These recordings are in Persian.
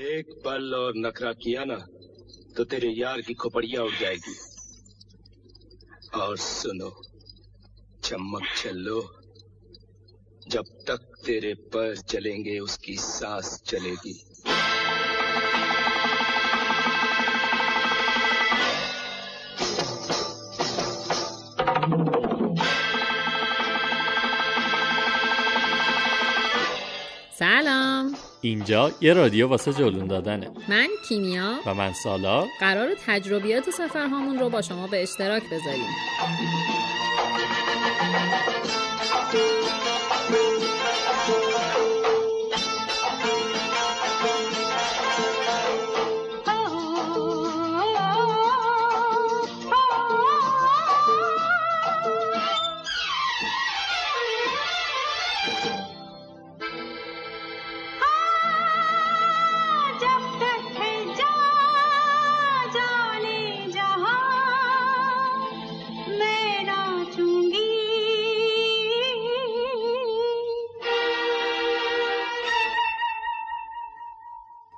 एक पल और नखरा किया ना तो तेरे यार की खोपड़िया उड़ जाएगी और सुनो चमक चलो जब तक तेरे पैर चलेंगे उसकी सांस चलेगी سلام اینجا یه رادیو واسه جلون دادنه. من کیمیا. و من سالا. قرار تجربیات سفرهامون رو با شما به اشتراک بذاریم.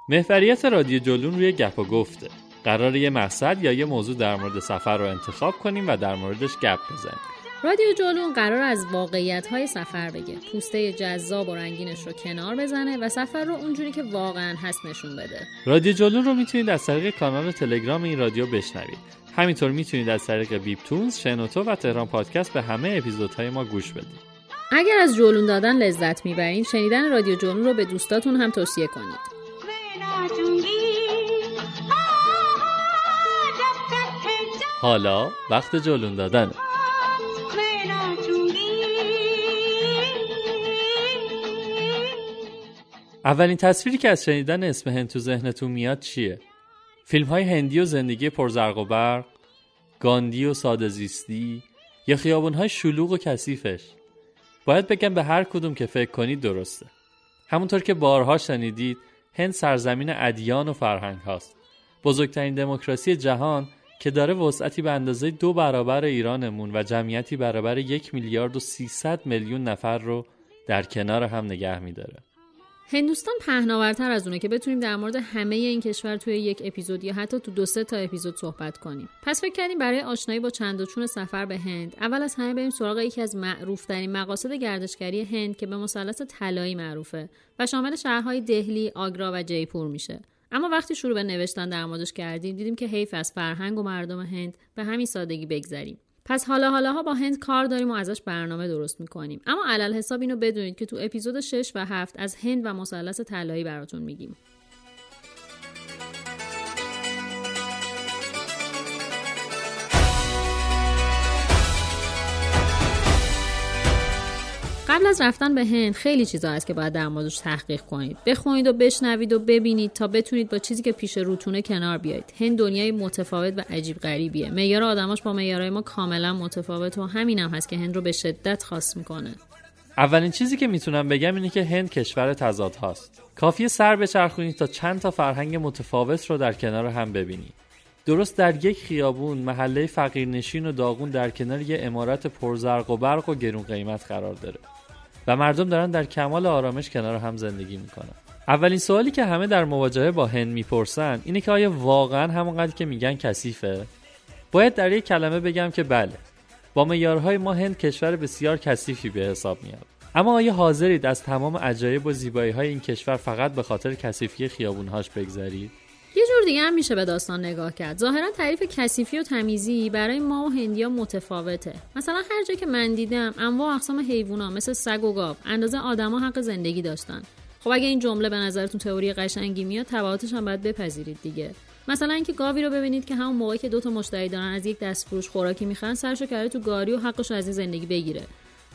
محوریت رادیو جلون روی گپ و گفته. قرار یه مقصد یا یه موضوع در مورد سفر رو انتخاب کنیم و در موردش گپ بزنیم. رادیو جلون قرار از واقعیت های سفر بگه. پوسته جذاب و رنگینش رو کنار بزنه و سفر رو اونجوری که واقعا هست نشون بده. رادیو جلون رو می‌تونید از طریق کانال تلگرام این رادیو بشنوید. همینطور می‌تونید از طریق بیپتونز، شنوتو و تهران پادکست به همه اپیزودهای ما گوش بدید. اگر از جلون دادن لذت می‌برین شنیدن رادیو جلون رو به دوستاتون هم توصیه کنید. حالا وقت جلون دادنه اولین تصویری که از شنیدن اسم هند تو ذهنتون میاد چیه؟ فیلم های هندی و زندگی پرزرق و برق گاندی و ساده زیستی یا خیابون های شلوغ و کثیفش؟ باید بگم به هر کدوم که فکر کنید درسته. همونطور که بارها شنیدید هند سرزمین ادیان و فرهنگ هاست. بزرگترین دموکراسی جهان که داره وسعتی به اندازه دو برابر ایرانمون و جمعیتی برابر یک میلیارد و 300 میلیون نفر رو در کنار هم نگه میداره. هندوستان پهناورتر از اونه که بتونیم در مورد همه این کشور توی یک اپیزود یا حتی تو دو سه تا اپیزود صحبت کنیم. پس فکر کردیم برای آشنایی با چند و چون سفر به هند اول از همه بریم سراغ یکی از معروفترین مقاصد گردشگری هند که به مثلث طلایی معروفه و شامل شهرهای دهلی آگرا و جیپور میشه. اما وقتی شروع به نوشتن در موردش کردیم دیدیم که حیف از فرهنگ و مردم هند به همین سادگی بگذریم. پس حالا حالاها با هند کار داریم و ازش برنامه درست می‌کنیم. اما علل حساب اینو بدونید که تو اپیزود 6 و 7 از هند و مثلث طلایی براتون میگیم. قبل از رفتن به هند خیلی چیزا هست که باید در موردش تحقیق کنید. بخونید و بشنوید و ببینید تا بتونید با چیزی که پیش روتونه کنار بیایید. هند دنیای متفاوت و عجیب غریبیه. معیار آدماش با معیارهای ما کاملا متفاوت و همینم هم هست که هند رو به شدت خاص می‌کنه. اولین چیزی که می‌تونم بگم اینه که هند کشور تضاد هاست. کافیه سر بچرخونید تا چند تا فرهنگ متفاوت رو در کنار هم ببینید. درست در یک خیابون محله فقیرنشین و داغون در کنار یه امارت پرزرق و برق و گرون قیمت قرار داره. و مردم دارن در کمال آرامش کنار هم زندگی می‌کنن. اولین سوالی که همه در مواجهه با هند می‌پرسن اینه که آیا واقعا همونقدر که میگن کثیفه؟ باید در یک کلمه بگم که بله با معیارهای ما هند کشور بسیار کثیفی به حساب میاد. اما آیا حاضرید از تمام عجایب و زیبایی های این کشور فقط به خاطر کثیفی خیابونهاش بگذرید؟ یه جور دیگه هم میشه به داستان نگاه کرد. ظاهرا تعریف کثیفی و تمیزی برای ما و هندیا متفاوته. مثلا هر جا که من دیدم انواع اقسام حیوونا مثل سگ و گاو اندازه آدما حق زندگی داشتن. خب اگه این جمله به نظرتون تئوری قشنگی میاد تبعاتش هم باید بپذیرید دیگه. مثلا اینکه گاوی رو ببینید که همون موقعی که دو تا مشتری دارن از یک دستفروش خوراکی می‌خرن سرشو کرده تو گاری و حقش از این زندگی بگیره.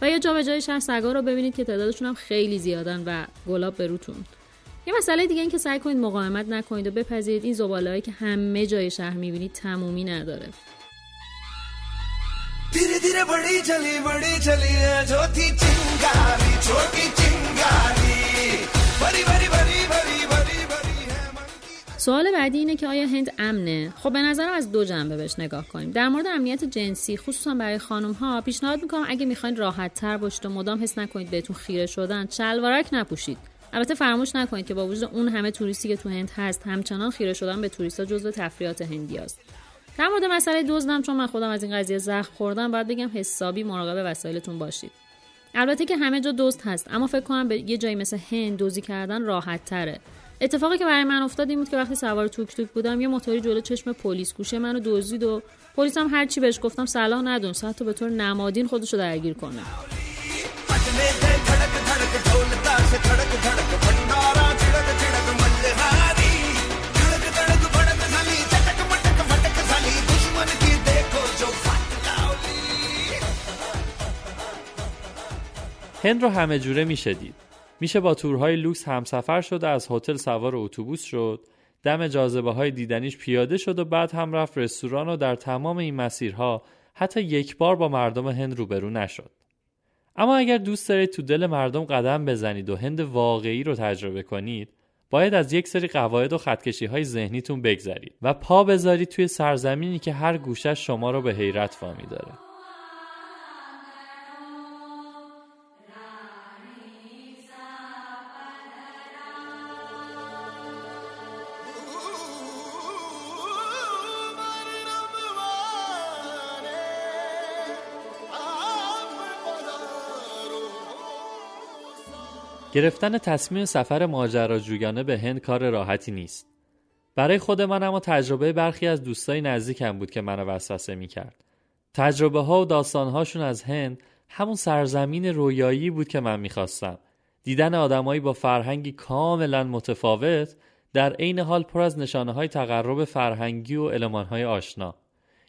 و یا جا به جای شهر سگا رو ببینید که تعدادشون هم خیلی زیادن و گلاب به روتون. یه مسئله دیگه این که سعی کنید مقاومت نکنید و بپذیرید این زبالهایی که همه جای شهر میبینید تمومی نداره धीरे धीरे बड़ी चली बड़ी चली है छोटी चिंगारी छोटी चिंगारी बड़ी बड़ी बड़ी बड़ी बड़ी बड़ी है سوال بعدی اینه که آیا هند امنه خب به نظرم از دو جنبه بهش نگاه کنیم در مورد امنیت جنسی خصوصا برای خانم ها پیشنهاد میکنم اگه میخواین راحت تر باشید و مدام حس نکنید بهتون خیره شدن شلوارک نپوشید البته فراموش نکنید که با وجود اون همه توریستی که تو هند هست همچنان خیره شدن به توریستا جزو تفریحات هندی است. در مورد مسئله دزدم چون من خودم از این قضیه زخم خوردم باید بگم حسابی مراقب وسایلتون باشید. البته که همه جا دزد هست اما فکر کنم به یه جایی مثل هند دوزی کردن راحت تره اتفاقی که برای من افتاد این بود که وقتی سوار توک توک بودم یه موتوری جلو چشم پلیس گوشه منو دزدید و پلیس هم هر چی بهش گفتم صلاح ندونست حتی به طور نمادین خودشو درگیر کنه. هند رو همه جوره میشه دید. میشه با تورهای لوکس همسفر شد از هتل سوار اتوبوس شد. دم جاذبه های دیدنیش پیاده شد و بعد هم رفت رستوران و در تمام این مسیرها حتی یک بار با مردم هند روبرو نشد. اما اگر دوست دارید تو دل مردم قدم بزنید و هند واقعی رو تجربه کنید باید از یک سری قواعد و خطکشی های ذهنیتون بگذرید و پا بذارید توی سرزمینی که هر گوشش شما رو به حیرت وامی داره. گرفتن تصمیم سفر ماجراجویانه به هند کار راحتی نیست. برای خود من اما تجربه برخی از دوستای نزدیکم بود که منو وسوسه می‌کرد. تجربه ها و داستان هاشون از هند همون سرزمین رویایی بود که من می‌خواستم. دیدن آدمایی با فرهنگی کاملا متفاوت در عین حال پر از نشانه های تقرب فرهنگی و علمان های آشنا.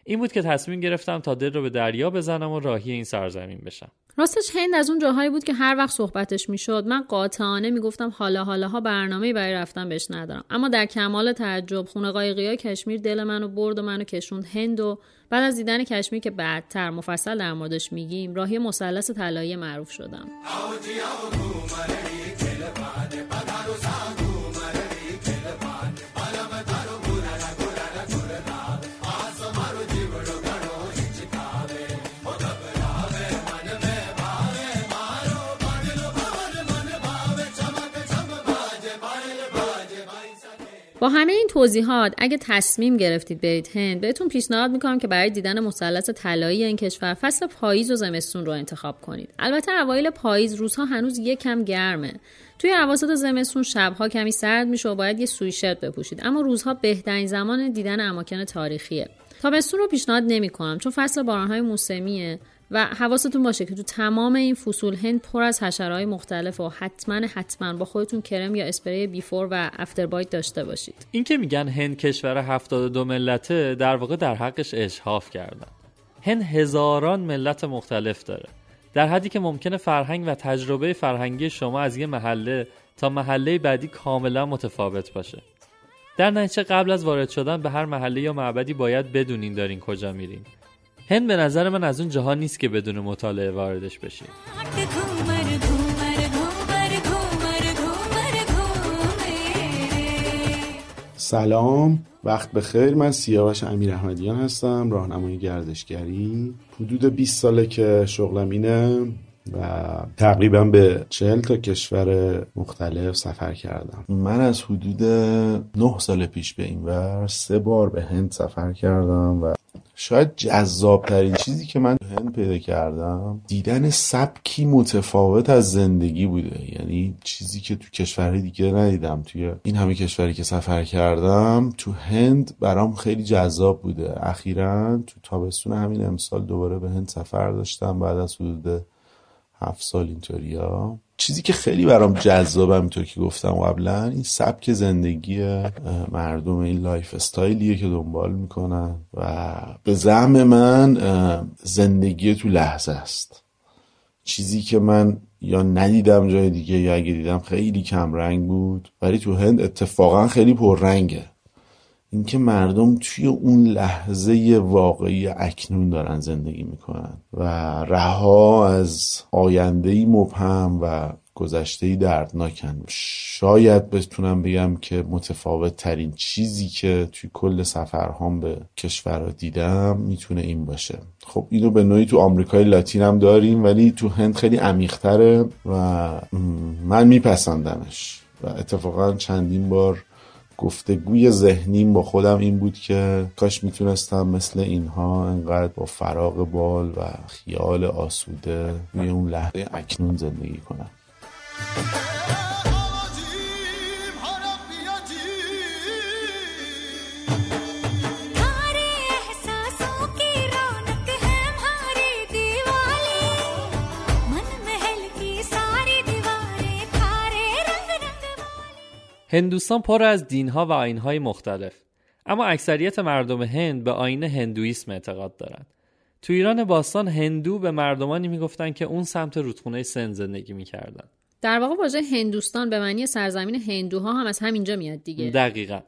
این بود که تصمیم گرفتم تا دل رو به دریا بزنم و راهی این سرزمین بشم. راستش هند از اون جاهایی بود که هر وقت صحبتش می‌شد من قاطعانه می‌گفتم حالا حالاها برنامه برای رفتن بهش ندارم. اما در کمال تعجب خونه قایقی کشمیر دل منو برد و منو کشوند. هند و بعد از دیدن کشمیر که بعدتر مفصل در موردش میگیم راهی مثلث طلایی معروف شدم. با همه این توضیحات اگه تصمیم گرفتید برید هند بهتون پیشنهاد می‌کنم که برای دیدن مثلث طلایی این کشور فصل پاییز و زمستون رو انتخاب کنید. البته اوایل پاییز روزها هنوز یکم گرمه. توی اواسط زمستون شبها کمی سرد میشه و باید یه سویشرت بپوشید. اما روزها بهترین زمان دیدن اماکن تاریخیه. تابستون رو پیشنهاد نمی‌کنم چون فصل بارانهای موسمیه. و حواستون باشه که تو تمام این فصول هند پر از حشرهای مختلف و حتما حتما با خودتون کرم یا اسپری بیفور و افتر بایت داشته باشید. این که میگن هند کشور 72 ملته در واقع در حقش اشحاف کردن. هند هزاران ملت مختلف داره. در حدی که ممکنه فرهنگ و تجربه فرهنگی شما از یه محله تا محله بعدی کاملا متفاوت باشه. در نتیجه قبل از وارد شدن به هر محله یا معبدی باید بدونین دارین کجا میرین. هند به نظر من از اون جاها نیست که بدون مطالعه واردش بشی. سلام وقت بخیر من سیاوش امیر احمدیان هستم راهنمای گردشگری. حدود 20 ساله که شغلم اینه. و تقریبا به چهل تا کشور مختلف سفر کردم. من از حدود نه سال پیش به این ور سه بار به هند سفر کردم و شاید جذاب ترین چیزی که من هند پیدا کردم دیدن سبکی متفاوت از زندگی بوده. یعنی چیزی که تو کشورهای دیگه ندیدم. توی این همه کشوری که سفر کردم تو هند برام خیلی جذاب بوده. اخیرا تو تابستون همین امسال دوباره به هند سفر داشتم. بعد از حدود هفت سال اینطوریا چیزی که خیلی برام جذابه همینطور که گفتم قبلا این سبک زندگی مردم این lifestyle یه که دنبال می‌کنن و به زعم من زندگی تو لحظه است. چیزی که من یا ندیدم جای دیگه یا اگه دیدم خیلی کم رنگ بود ولی تو هند اتفاقا خیلی پررنگه. اینکه مردم توی اون لحظه واقعی اکنون دارن زندگی می‌کنن و رها از آینده مبهم و گذشته دردناکن. شاید بتونم بگم که متفاوت ترین چیزی که توی کل سفرهام به کشورها دیدم می‌تونه این باشه. خب اینو به نوعی تو آمریکای لاتین هم داریم ولی تو هند خیلی عمیقتره و من میپسندمش و اتفاقا چندین بار گفتگوی ذهنیم با خودم این بود که کاش می‌تونستم مثل اینها انقدر با فراغ بال و خیال آسوده روی اون لحظه اکنون زندگی کنم. هندوستان پر از دینها و آینهای مختلف. اما اکثریت مردم هند به آین هندویسم اعتقاد دارند. تو ایران باستان هندو به مردمانی می‌گفتن که اون سمت رودخونه سند زندگی می‌کردن. در واقع واژه هندوستان به معنی سرزمین هندوها هم از همینجا میاد دیگه. دقیقا.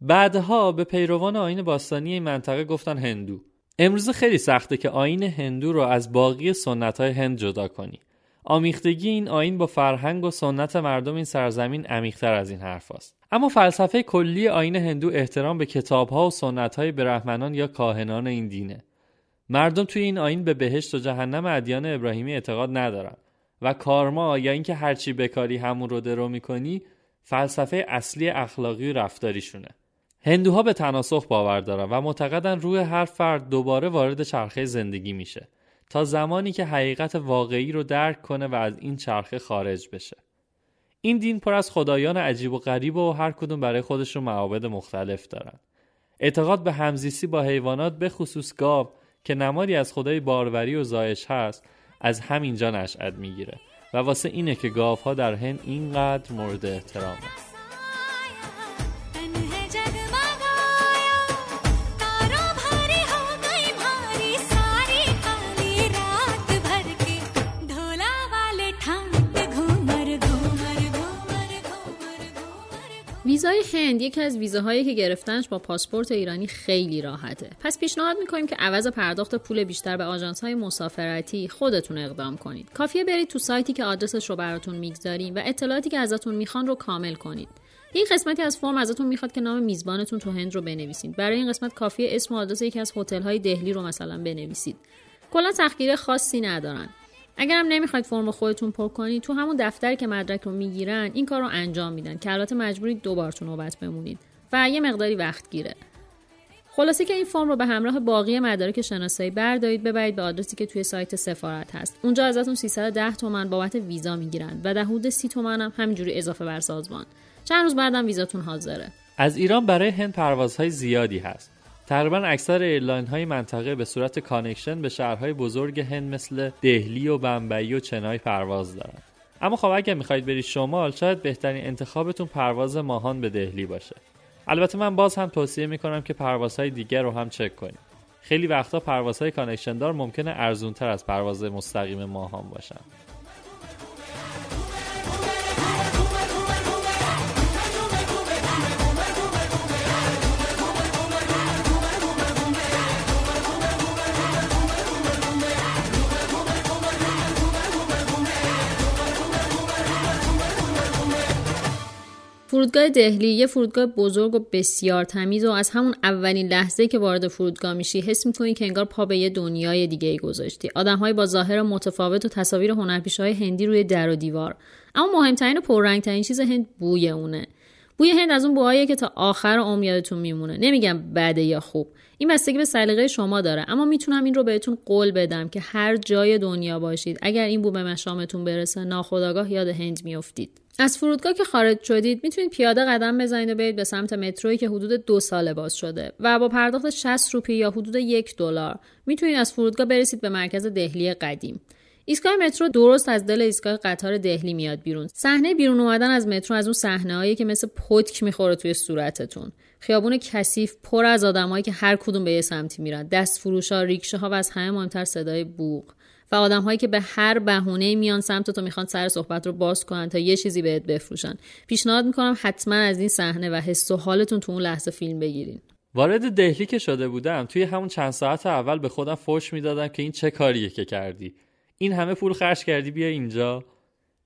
بعدها به پیروان آین باستانی این منطقه گفتن هندو. امروز خیلی سخته که آین هندو رو از باقی سنت های هند جدا کنی. آمیختگی این آین با فرهنگ و سنت مردم این سرزمین عمیقتر از این حرف است. اما فلسفه کلی آین هندو احترام به کتابها و سنتهای برهمنان یا کاهنان این دینه. مردم توی این آین به بهشت و جهنم ادیان ابراهیمی اعتقاد ندارن و کارما یا اینکه هرچی بکاری همون رو درو می‌کنی فلسفه اصلی اخلاقی و رفتاریشونه. هندوها به تناسخ باور دارن و معتقدن روح هر فرد دوباره وارد چرخه زندگی میشه. تا زمانی که حقیقت واقعی رو درک کنه و از این چرخه خارج بشه. این دین پر از خدایان عجیب و غریب و هر کدوم برای خودشون معابد مختلف دارن. اعتقاد به همزیستی با حیوانات به خصوص گاو که نمادی از خدای باروری و زایش هست از همینجا نشأت می‌گیره و واسه اینه که گاوها در هند اینقدر مورد احترامه. ویزای هند یکی از ویزاهایی که گرفتنش با پاسپورت ایرانی خیلی راحته. پس پیشنهاد می‌کنیم که عوض پرداخت پول بیشتر به آژانس های مسافرتی خودتون اقدام کنید. کافیه برید تو سایتی که آدرسش رو براتون می‌گذاریم و اطلاعاتی که ازتون می‌خوان رو کامل کنید. این قسمتی از فرم ازتون می‌خواد که نام میزبانتون تو هند رو بنویسید. برای این قسمت کافیه اسم و آدرس یکی از هتل های دهلی رو مثلا بنویسید. کلا تحقیر خاصی ندارن. اگرم نمی‌خواید فرم خودتون پر کنید تو همون دفتری که مدرک رو می‌گیرن این کار رو انجام میدن که البته مجبورید دوبار تو نوبت بمونید و یه مقداری وقت گیره. خلاصه که این فرم رو به همراه باقی مدارک شناسایی بردارید ببرید به آدرسی که توی سایت سفارت هست. اونجا ازتون 310 تومن بابت ویزا می‌گیرن و در حدود 30 تومن هم همینجوری اضافه بر سازمان. چند روز بعدم ویزاتون حاضره. از ایران برای هند پروازهای زیادی هست. تقریبا اکثر airline های منطقه به صورت connection به شهرهای بزرگ هند مثل دهلی و بمبئی و چنای پرواز دارند. اما خب اگر می‌خواهید برید شمال شاید بهترین انتخابتون پرواز ماهان به دهلی باشه. البته من باز هم توصیه می‌کنم که پروازهای دیگر رو هم چک کنید. خیلی وقتا پروازهای connection دار ممکنه ارزونتر از پرواز مستقیم ماهان باشن. فرودگاه دهلی یه فرودگاه بزرگ و بسیار تمیز و از همون اولین لحظه که وارد فرودگاه میشی حس می‌کنی که انگار پا به یه دنیای دیگه ای گذاشتی. آدمهایی با ظاهر متفاوت و تصاویر هنرپیشه‌های هندی روی در و دیوار. اما مهمترین و پررنگترین چیز هند بوی اونه. بوی هند از اون بوهاییه که تا آخر عمر یادتون میمونه. نمیگم بده یا خوب. این بستگی به سلیقه شما داره. اما می‌تونم این رو بهتون قول بدم که هر جای دنیا باشید. اگر این بو به مشامتون برسه ناخداگاه یاد هند میافتید. از فرودگاه که خارج شدید می‌تونید پیاده قدم بزنید و برید به سمت مترویی که حدود دو ساله باز شده و با پرداخت 60 روپی یا حدود یک دلار می‌تونید از فرودگاه برسید به مرکز دهلی قدیم. ایستگاه مترو درست از دل ایستگاه قطار دهلی میاد بیرون. صحنه بیرون اومدن از مترو از اون صحنه که مثل پتک می‌خوره توی صورتتون. خیابون کثیف پر از آدمایی که هر کدوم به یه سمتی میرن. دست فروشا ریکشه و از همه مهمتر صدای بوق. و آدم هایی که به هر بهونه میان سمت تو می‌خوان سر صحبت رو باز کنن تا یه چیزی بهت بفروشن. پیشنهاد می‌کنم حتما از این صحنه و حس و حالتون تو اون لحظه فیلم بگیرین. وارد دهلی که شده بودم توی همون چند ساعت اول به خودم فوش می‌دادم که این چه کاریه که کردی. این همه پول خرج کردی بیا اینجا.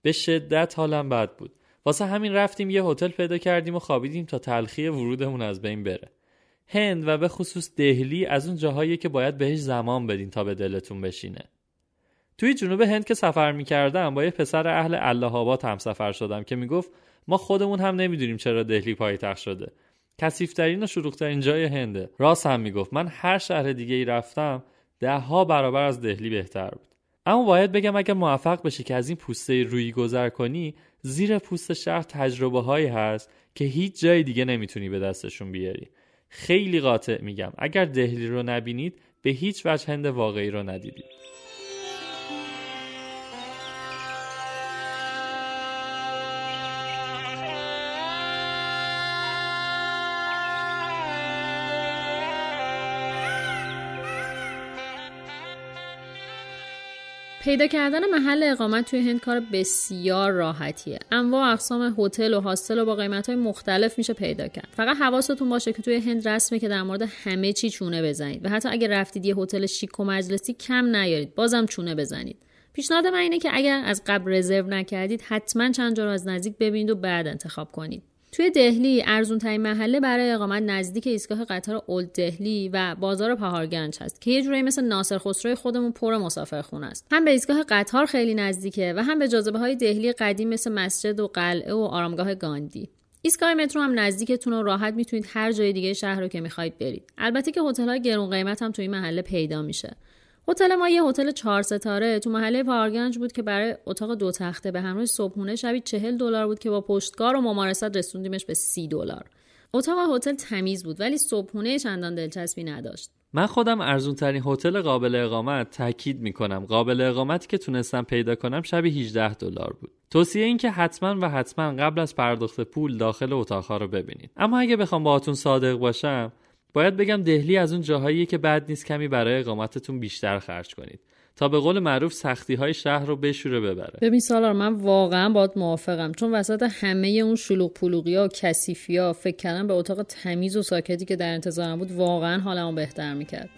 به شدت حالم بد بود. واسه همین رفتیم یه هتل پیدا کردیم و خوابیدیم تا تلخی ورودمون از بین بره. هند و به خصوص دهلی از اون جاهایی که باید بهش زمان بدین تا به دلتون بشینه. توی جنوب هند که سفر می‌کردم با یه پسر اهل الله آباد هم سفر شدم که می‌گفت ما خودمون هم نمی‌دونیم چرا دهلی پایتخت شده. کثیفترین و شلوغترین جای هنده. راست هم می‌گفت من هر شهر دیگه ای رفتم ده ها برابر از دهلی بهتر بود. اما باید بگم اگر موفق بشی که از این پوسته روی گذر کنی زیر پوست شهر تجربه هایی هست که هیچ جای دیگه نمی‌تونی به دستشون بیاری. خیلی قاطع میگم اگر دهلی رو نبینید به هیچ وجه هند واقعی رو ندیدید. پیدا کردن محل اقامت توی هند کار بسیار راحتیه. انواع اقسام هتل و هاستل و با قیمت مختلف میشه پیدا کرد. فقط حواستون باشه که توی هند رسمه که در مورد همه چی چونه بزنید و حتی اگر رفتید یه هتل شیک و مجلسی کم نیارید بازم چونه بزنید. پیشنهاد من اینه که اگر از قبل رزرو نکردید حتما چند جا رو از نزدیک ببینید و بعد انتخاب کنید. توی دهلی ارزون ترین محله برای اقامت نزدیک ایستگاه قطار اولد دهلی و بازار پهارگنج هست که یه جورایی مثل ناصر خسروی خودمون پر مسافرخونه است. هم به ایستگاه قطار خیلی نزدیکه و هم به جاذبه های دهلی قدیم مثل مسجد و قلعه و آرامگاه گاندی. ایستگاه مترو هم نزدیکتون و راحت می‌تونید هر جای دیگه شهر رو که می‌خواید برید. البته که هتل های گرون قیمت هم توی محله پیدا میشه. هتل ما یه هتل چهار ستاره. تو محله پارگنج بود که برای اتاق دو تخته. به همراه صبحونه شبی چهل دلار بود که با پشتکار و ممارست رسوندیمش به سی دلار. اتاق هتل تمیز بود ولی صبحونه چندان دلچسبی نداشت. من خودم ارزون ترین هتل قابل اقامت تاکید می‌کنم. قابل اقامتی که تونستم پیدا کنم شبی 18 دلار بود. توصیه این که حتما و حتما قبل از پرداخت پول داخل اتاقها رو ببینید. اما اگه بخوام باهاتون صادق باشم باید بگم دهلی از اون جاهاییه که بد نیست کمی برای اقامتتون بیشتر خرج کنید. تا به قول معروف سختی های شهر رو بشوره ببره. ببین سالار من واقعا باید موافقم. چون وسط همه اون شلوغ پلوغی ها و کثیفی ها فکر کردم به اتاق تمیز و ساکتی که در انتظارم بود واقعا حالمو بهتر می‌کرد.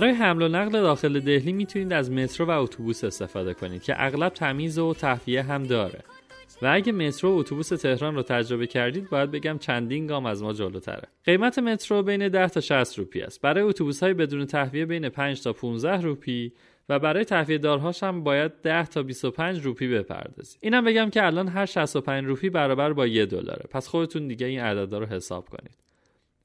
برای حمل و نقل داخل دهلی می‌تونید از مترو و اتوبوس استفاده کنید که اغلب تمیز و تهویه هم داره. و اگه مترو و اتوبوس تهران رو تجربه کردید باید بگم چندین گام از ما جلوتره. قیمت مترو بین 10 تا 60 روپی است. برای اتوبوس های بدون تهویه بین 5 تا 15 روپی و برای تهویه دارهاش هم باید 10 تا 25 روپی بپردازید. اینم بگم که الان هر 65 روپی برابر با یه دلاره. پس خودتون دیگه این عددا رو حساب کنید.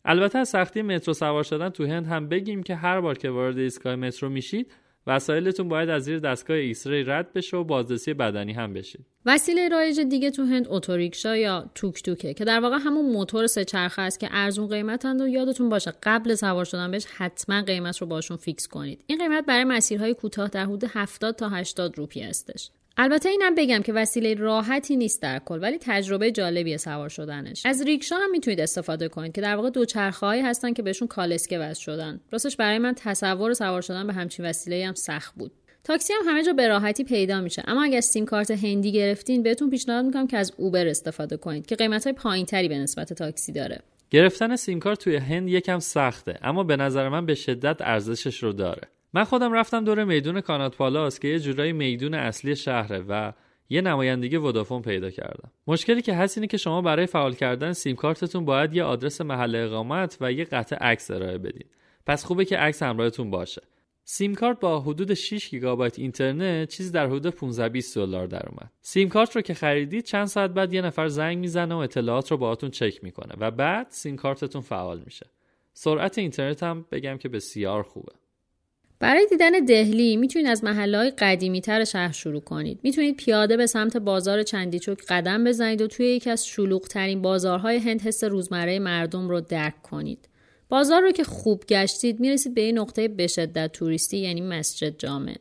البته از سختی مترو سوار شدن تو هند هم بگیم که هر بار که وارد ایستگاه مترو میشید وسایلتون باید از زیر دستگاه X-ray رد بشه و بازرسی بدنی هم بشید وسیله رایج دیگه تو هند اتوریکشا یا توک توکه که در واقع همون موتور سه چرخه است که ارزون قیمتند و یادتون باشه قبل سوار شدن بهش حتما قیمت رو باشون فیکس کنید. این قیمت برای مسیرهای کوتاه در حدود 70 تا 80 روپی هستش. البته اینم بگم که وسیله راحتی نیست در کل ولی تجربه جالبیه سوار شدنش. از ریکشا هم می‌تونید استفاده کنید که در واقع دوچرخه‌هایی هستن که بهشون کالسکه وصل شدن. راستش برای من تصور سوار شدن به همچین وسیله هم سخت بود. تاکسی هم همه جا به راحتی پیدا میشه اما اگر سیم کارت هندی گرفتین بهتون پیشنهاد می‌کنم که از اوبر استفاده کنید که قیمت های پایین تری به نسبت تاکسی داره. گرفتن سیم کارت توی هند یکم سخته اما به نظر من به شدت ارزشش رو داره. من خودم رفتم دور میدون کانات پالاس که یه جورایی میدون اصلی شهره و یه نمایندگی ودافون پیدا کردم مشکلی که هست اینه که شما برای فعال کردن سیم کارتتون باید یه آدرس محل اقامت و یه قطع عکس ارائه بدین پس خوبه که عکس همراهتون باشه سیم کارت با حدود 6 گیگابایت اینترنت چیزی در حدود 15 20 دلار در اومد. سیم کارت رو که خریدید چند ساعت بعد یه نفر زنگ می‌زنه و اطلاعات رو باهاتون چک می‌کنه و بعد سیم کارتتون فعال میشه. سرعت اینترنت هم بگم که بسیار خوبه. برای دیدن دهلی می‌تونید از محله های قدیمی تر شهر شروع کنید. می‌تونید پیاده به سمت بازار چندیچوک قدم بزنید و توی یکی از شلوغ ترین بازارهای هند حس روزمره مردم رو درک کنید. بازار رو که خوب گشتید می‌رسید به این نقطه به شدت توریستی یعنی مسجد جامع.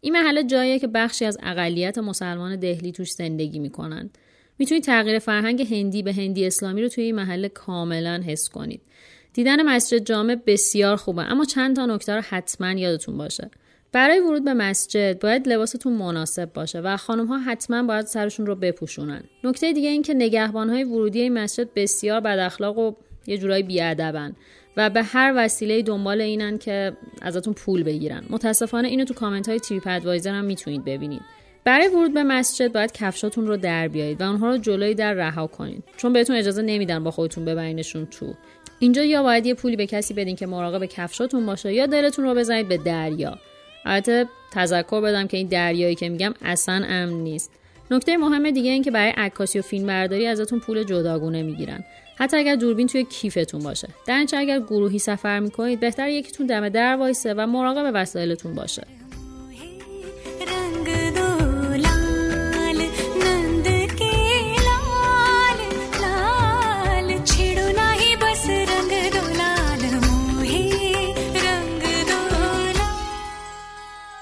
این محله جاییه که بخشی از اقلیت مسلمان دهلی توش زندگی می‌کنند. می‌تونید تغییر فرهنگ هندی به هندی اسلامی رو توی این محله کاملا حس کنید. دیدن مسجد جامع بسیار خوبه اما چند تا نکته رو حتما یادتون باشه. برای ورود به مسجد باید لباستون مناسب باشه و خانم ها حتما باید سرشون رو بپوشونن. نکته دیگه این که نگهبان های ورودی این مسجد بسیار بد اخلاق و یه جورایی بیادبن و به هر وسیله دنبال اینن که ازتون پول بگیرن متاسفانه اینو تو کامنت های تریپ ادوایزر هم می‌تونید ببینید برای ورود به مسجد باید کفشاتون رو در بیایید و اونها رو جلوی در رها کنید. چون بهتون اجازه نمیدن با خودتون ببرینشون تو. اینجا یا باید یه پولی به کسی بدین که مراقب کفشاتون باشه یا دلتون رو بزنید به دریا. البته تذکر بدم که این دریایی که میگم اصلا امن نیست. نکته مهم دیگه این که برای عکاسی و فیلم برداری ازتون پول جداگونه می‌گیرن. حتی اگر دوربین توی کیفتون باشه. در اگر گروهی سفر می‌کنید بهتر یکیتون دم در وایسه و مراقب وسایلتون باشه.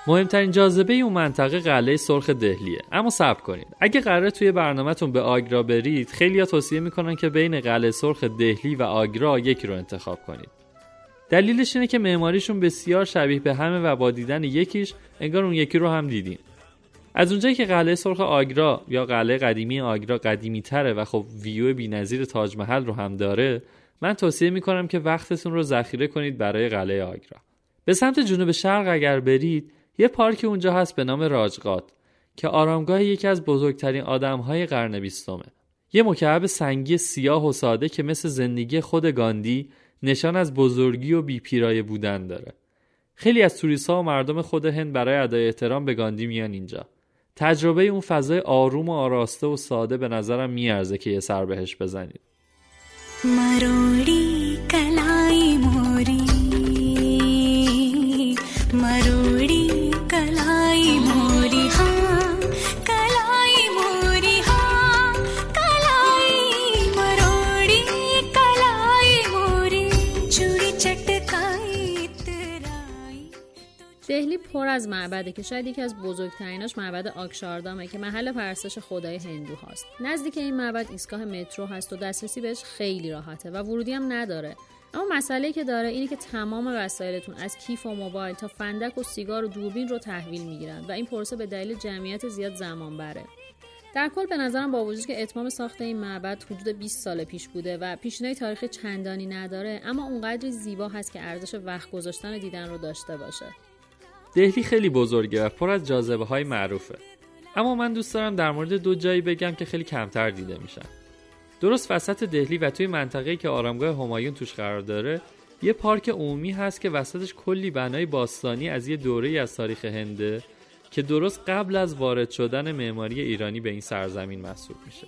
مهمترین جاذبه اون منطقه قلعه سرخ دهلیه. اما صبر کنید. اگه قراره توی برنامهتون به آگرا برید خیلی توصیه می‌کنن که بین قلعه سرخ دهلی و آگرا یکی رو انتخاب کنید. دلیلش اینه که معماریشون بسیار شبیه به همه و با دیدن یکیش انگار اون یکی رو هم دیدین. از اونجایی که قلعه سرخ آگرا یا قلعه قدیمی آگرا قدیمی تره و خب ویو بینظیر تاج محل رو هم داره من توصیه می‌کنم که وقتتون رو ذخیره کنید برای قلعه آگرا. به سمت جنوب شرق اگر برید یه پارک اونجا هست به نام راجقات که آرامگاه یکی از بزرگترین آدمهای قرن بیستمه. یه مکعب سنگی سیاه و ساده که مثل زندگی خود گاندی نشان از بزرگی و بیپیرایه بودن داره. خیلی از توریست و مردم خود هند برای ادای احترام به گاندی میان اینجا. تجربه اون فضای آروم و آراسته و ساده به نظرم میارزه که یه سر بهش بزنید. مروری کلای دهلی پر از معبده که شاید یکی از بزرگتریناش معبد آکشاردامه که محل پرستش خدای هندو هاست. نزدیک این معبد ایستگاه مترو هست و دسترسی بهش خیلی راحته و ورودی هم نداره. اما مسئله که داره اینه که تمام وسایلتون از کیف و موبایل تا فندک و سیگار و دوربین رو تحویل می‌گیرن و این پروسه به دلیل جمعیت زیاد زمان بره. در کل به نظرم با وجود که اتمام ساخت این معبد حدود 20 سال پیش بوده و پیشینه تاریخ چندانی نداره اما اونقدری زیبا هست که ارزش وقت گذاشتن دیدن رو داشته باشه. دهلی خیلی بزرگه و پر از جاذبه های معروفه. اما من دوست دارم در مورد دو جایی بگم که خیلی کمتر دیده میشن. درست وسط دهلی و توی منطقه‌ای که آرامگاه همایون توش قرار داره یه پارک عمومی هست که وسطش کلی بنای باستانی از یه دوره از تاریخ هنده که درست قبل از وارد شدن معماری ایرانی به این سرزمین محسوب میشه.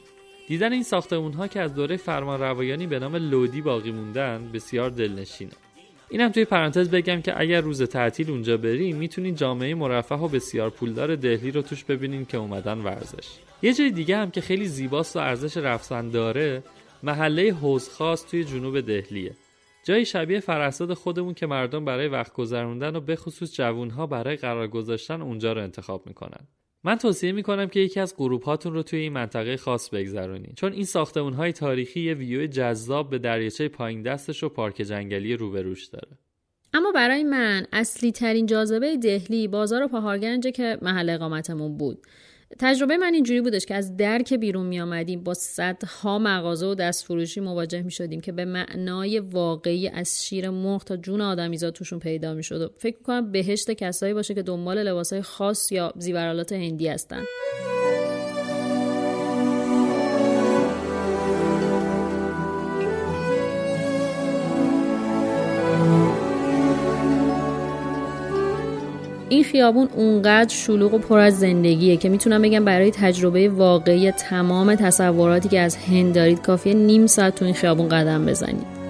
دیدن این ساختمون که از دوره فرمان روایانی به نام لودی باقی موندن بسیار دلنشینه. اینم توی پرانتز بگم که اگر روز تعطیل اونجا بریم می‌تونین جامعه مرفه و بسیار پولدار دهلی رو توش ببینین که اومدن ورزش. یه جای دیگه هم که خیلی زیباست و ارزش رفتن داره محله حوزخاص توی جنوب دهلیه. جایی شبیه فرستاد خودمون که مردم برای وقت گذروندن و بخصوص جوونها برای قرار گذاشتن اونجا رو انتخاب می‌کنن. من توصیه می‌کنم که یکی از گروه هاتون رو توی این منطقه خاص بگذرونین. چون این ساختمون های تاریخی یه ویو جذاب به دریاچه پایین دستش و پارک جنگلی روبروش داره. اما برای من اصلی ترین جاذبه دهلی بازار پاهارگنجه که محل اقامتمون بود. تجربه من اینجوری بودش که از در که بیرون می آمدیم با صدها مغازه و دستفروشی مواجه می شدیم که به معنای واقعی از شیر مرغ تا جون آدمیزاد توشون پیدا می شد و فکر کنم بهشت کسایی باشه که دنبال لباسهای خاص یا زیورالات هندی هستن. این خیابون اونقدر شلوغ و پر از زندگیه که می‌تونم بگم برای تجربه واقعی تمام تصوراتی که از هند دارید کافیه نیم ساعت تو این خیابون قدم بزنید.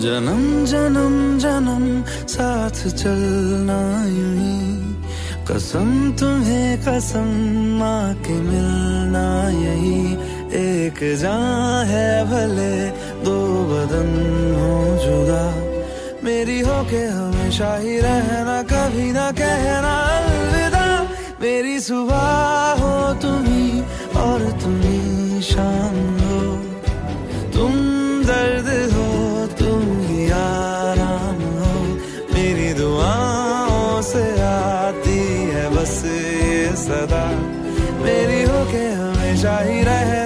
جنم جنم جنم ساتھ چلنا یہی قسم تمہیں قسم ماں کے ملنا یہی ایک جان ہے بھلے دو بدن ہو جدا मेरी हो के हमेशा ही रहना, कभी ना कहना, अलविदा। मेरी सुबह हो तुम्ही और तुम्ही शाम हो। तुम दर्द हो, तुम ही आराम हो। मेरी दुआओं से आती है बस ये सदा। मेरी हो के हमेशा ही रहना।